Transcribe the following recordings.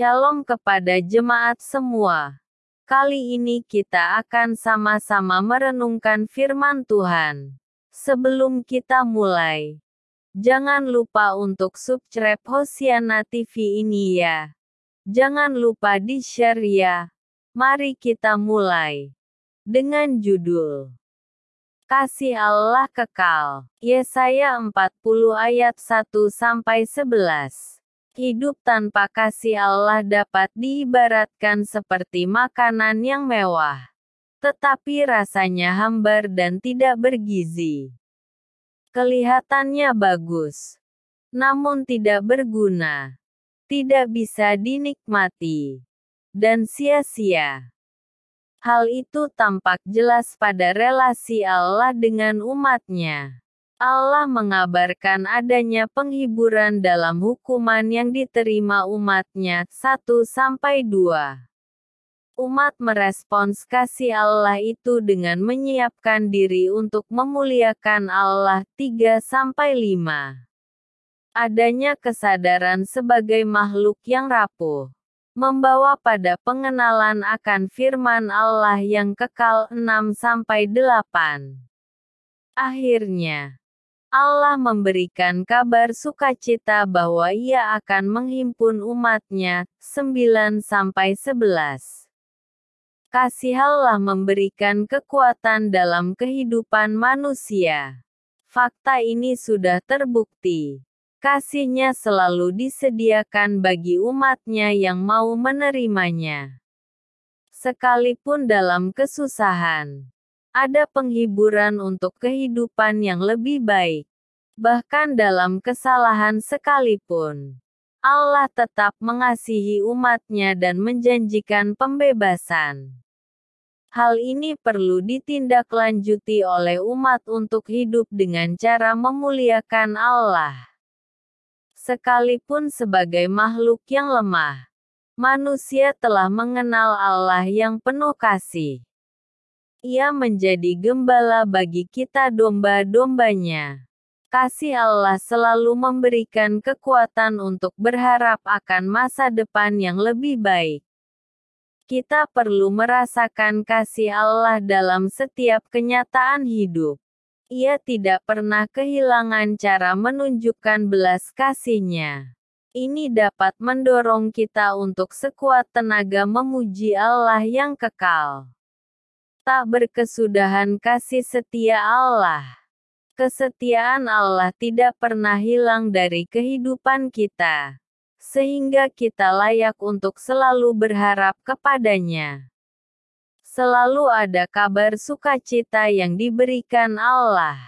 Shalom kepada jemaat semua. Kali ini kita akan sama-sama merenungkan firman Tuhan. Sebelum kita mulai, jangan lupa untuk subscribe Hosiana TV ini ya. Jangan lupa di-share ya. Mari kita mulai. Dengan judul Kasih Allah kekal. Yesaya 40 ayat 1 sampai 11. Hidup tanpa kasih Allah dapat diibaratkan seperti makanan yang mewah, tetapi rasanya hambar dan tidak bergizi. Kelihatannya bagus, namun tidak berguna, tidak bisa dinikmati, dan sia-sia. Hal itu tampak jelas pada relasi Allah dengan umatnya. Allah mengabarkan adanya penghiburan dalam hukuman yang diterima umatnya. 1-2 Umat merespons kasih Allah itu dengan menyiapkan diri untuk memuliakan Allah 3-5. Adanya kesadaran sebagai makhluk yang rapuh membawa pada pengenalan akan firman Allah yang kekal 6-8. Akhirnya, Allah memberikan kabar sukacita bahwa ia akan menghimpun umatnya, 9-11. Kasih Allah memberikan kekuatan dalam kehidupan manusia. Fakta ini sudah terbukti. Kasihnya selalu disediakan bagi umatnya yang mau menerimanya. Sekalipun dalam kesusahan, ada penghiburan untuk kehidupan yang lebih baik. Bahkan dalam kesalahan sekalipun, Allah tetap mengasihi umatnya dan menjanjikan pembebasan. Hal ini perlu ditindaklanjuti oleh umat untuk hidup dengan cara memuliakan Allah. Sekalipun sebagai makhluk yang lemah, manusia telah mengenal Allah yang penuh kasih. Ia menjadi gembala bagi kita domba-dombanya. Kasih Allah selalu memberikan kekuatan untuk berharap akan masa depan yang lebih baik. Kita perlu merasakan kasih Allah dalam setiap kenyataan hidup. Ia tidak pernah kehilangan cara menunjukkan belas kasihnya. Ini dapat mendorong kita untuk sekuat tenaga memuji Allah yang kekal tak berkesudahan kasih setia Allah. Kesetiaan Allah tidak pernah hilang dari kehidupan kita, sehingga kita layak untuk selalu berharap kepadanya. Selalu ada kabar sukacita yang diberikan Allah.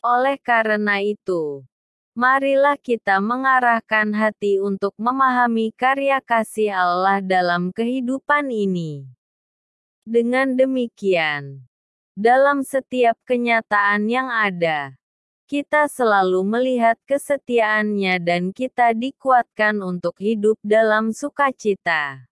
Oleh karena itu, marilah kita mengarahkan hati untuk memahami karya kasih Allah dalam kehidupan ini. Dengan demikian, dalam setiap kenyataan yang ada, kita selalu melihat kesetiaannya dan kita dikuatkan untuk hidup dalam sukacita.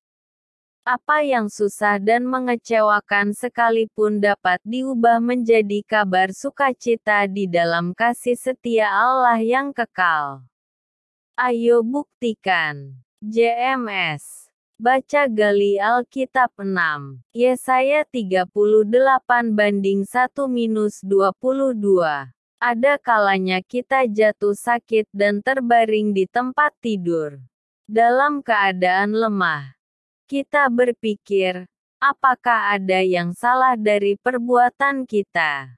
Apa yang susah dan mengecewakan sekalipun dapat diubah menjadi kabar sukacita di dalam kasih setia Allah yang kekal. Ayo buktikan. JMS Baca gali Alkitab 6. Yesaya 38 banding 1 minus 22. Ada kalanya kita jatuh sakit dan terbaring di tempat tidur. Dalam keadaan lemah. Kita berpikir, apakah ada yang salah dari perbuatan kita?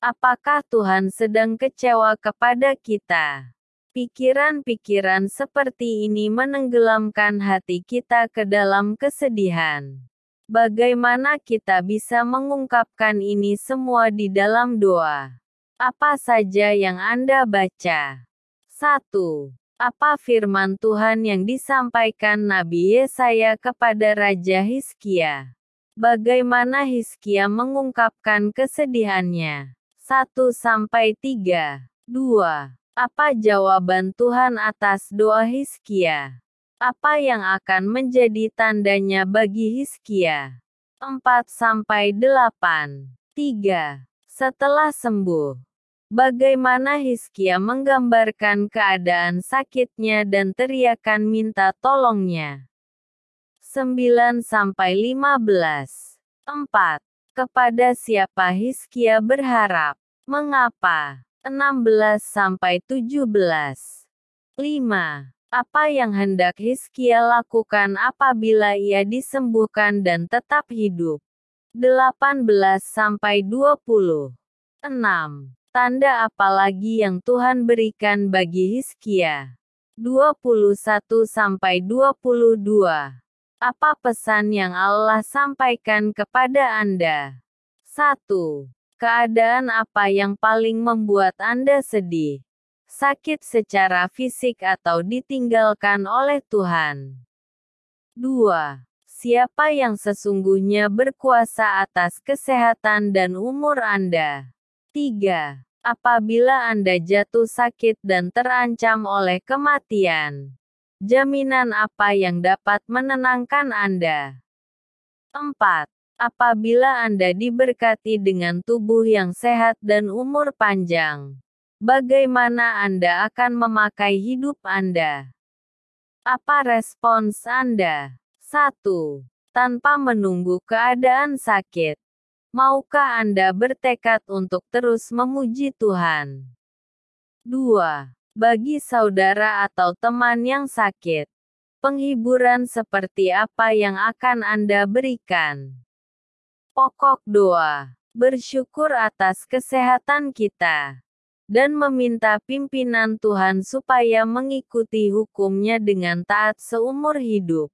Apakah Tuhan sedang kecewa kepada kita? Pikiran-pikiran seperti ini menenggelamkan hati kita ke dalam kesedihan. Bagaimana kita bisa mengungkapkan ini semua di dalam doa? Apa saja yang Anda baca? 1. Apa firman Tuhan yang disampaikan Nabi Yesaya kepada Raja Hizkia? Bagaimana Hizkia mengungkapkan kesedihannya? 1 sampai 3. 2. Apa jawaban Tuhan atas doa Hizkia? Apa yang akan menjadi tandanya bagi Hizkia? 4-8 3. Setelah sembuh, Bagaimana Hizkia menggambarkan keadaan sakitnya dan teriakan minta tolongnya. 9-15 4. Kepada siapa Hizkia berharap? Mengapa? 16-17 5. Apa yang hendak Hizkia lakukan apabila ia disembuhkan dan tetap hidup? 18-20 6. Tanda apa lagi yang Tuhan berikan bagi Hizkia? 21-22 apa pesan yang Allah sampaikan kepada Anda? 1. Keadaan apa yang paling membuat Anda sedih? Sakit secara fisik atau ditinggalkan oleh Tuhan? 2. Siapa yang sesungguhnya berkuasa atas kesehatan dan umur Anda? 3. Apabila Anda jatuh sakit dan terancam oleh kematian, Jaminan apa yang dapat menenangkan Anda? 4. Apabila Anda diberkati dengan tubuh yang sehat dan umur panjang, bagaimana Anda akan memakai hidup Anda? Apa respons Anda? 1. Tanpa menunggu keadaan sakit. Maukah Anda bertekad untuk terus memuji Tuhan? 2 bagi saudara atau teman yang sakit. Penghiburan seperti apa yang akan Anda berikan? Pokok doa: bersyukur atas kesehatan kita dan meminta pimpinan Tuhan supaya mengikuti hukumnya dengan taat seumur hidup.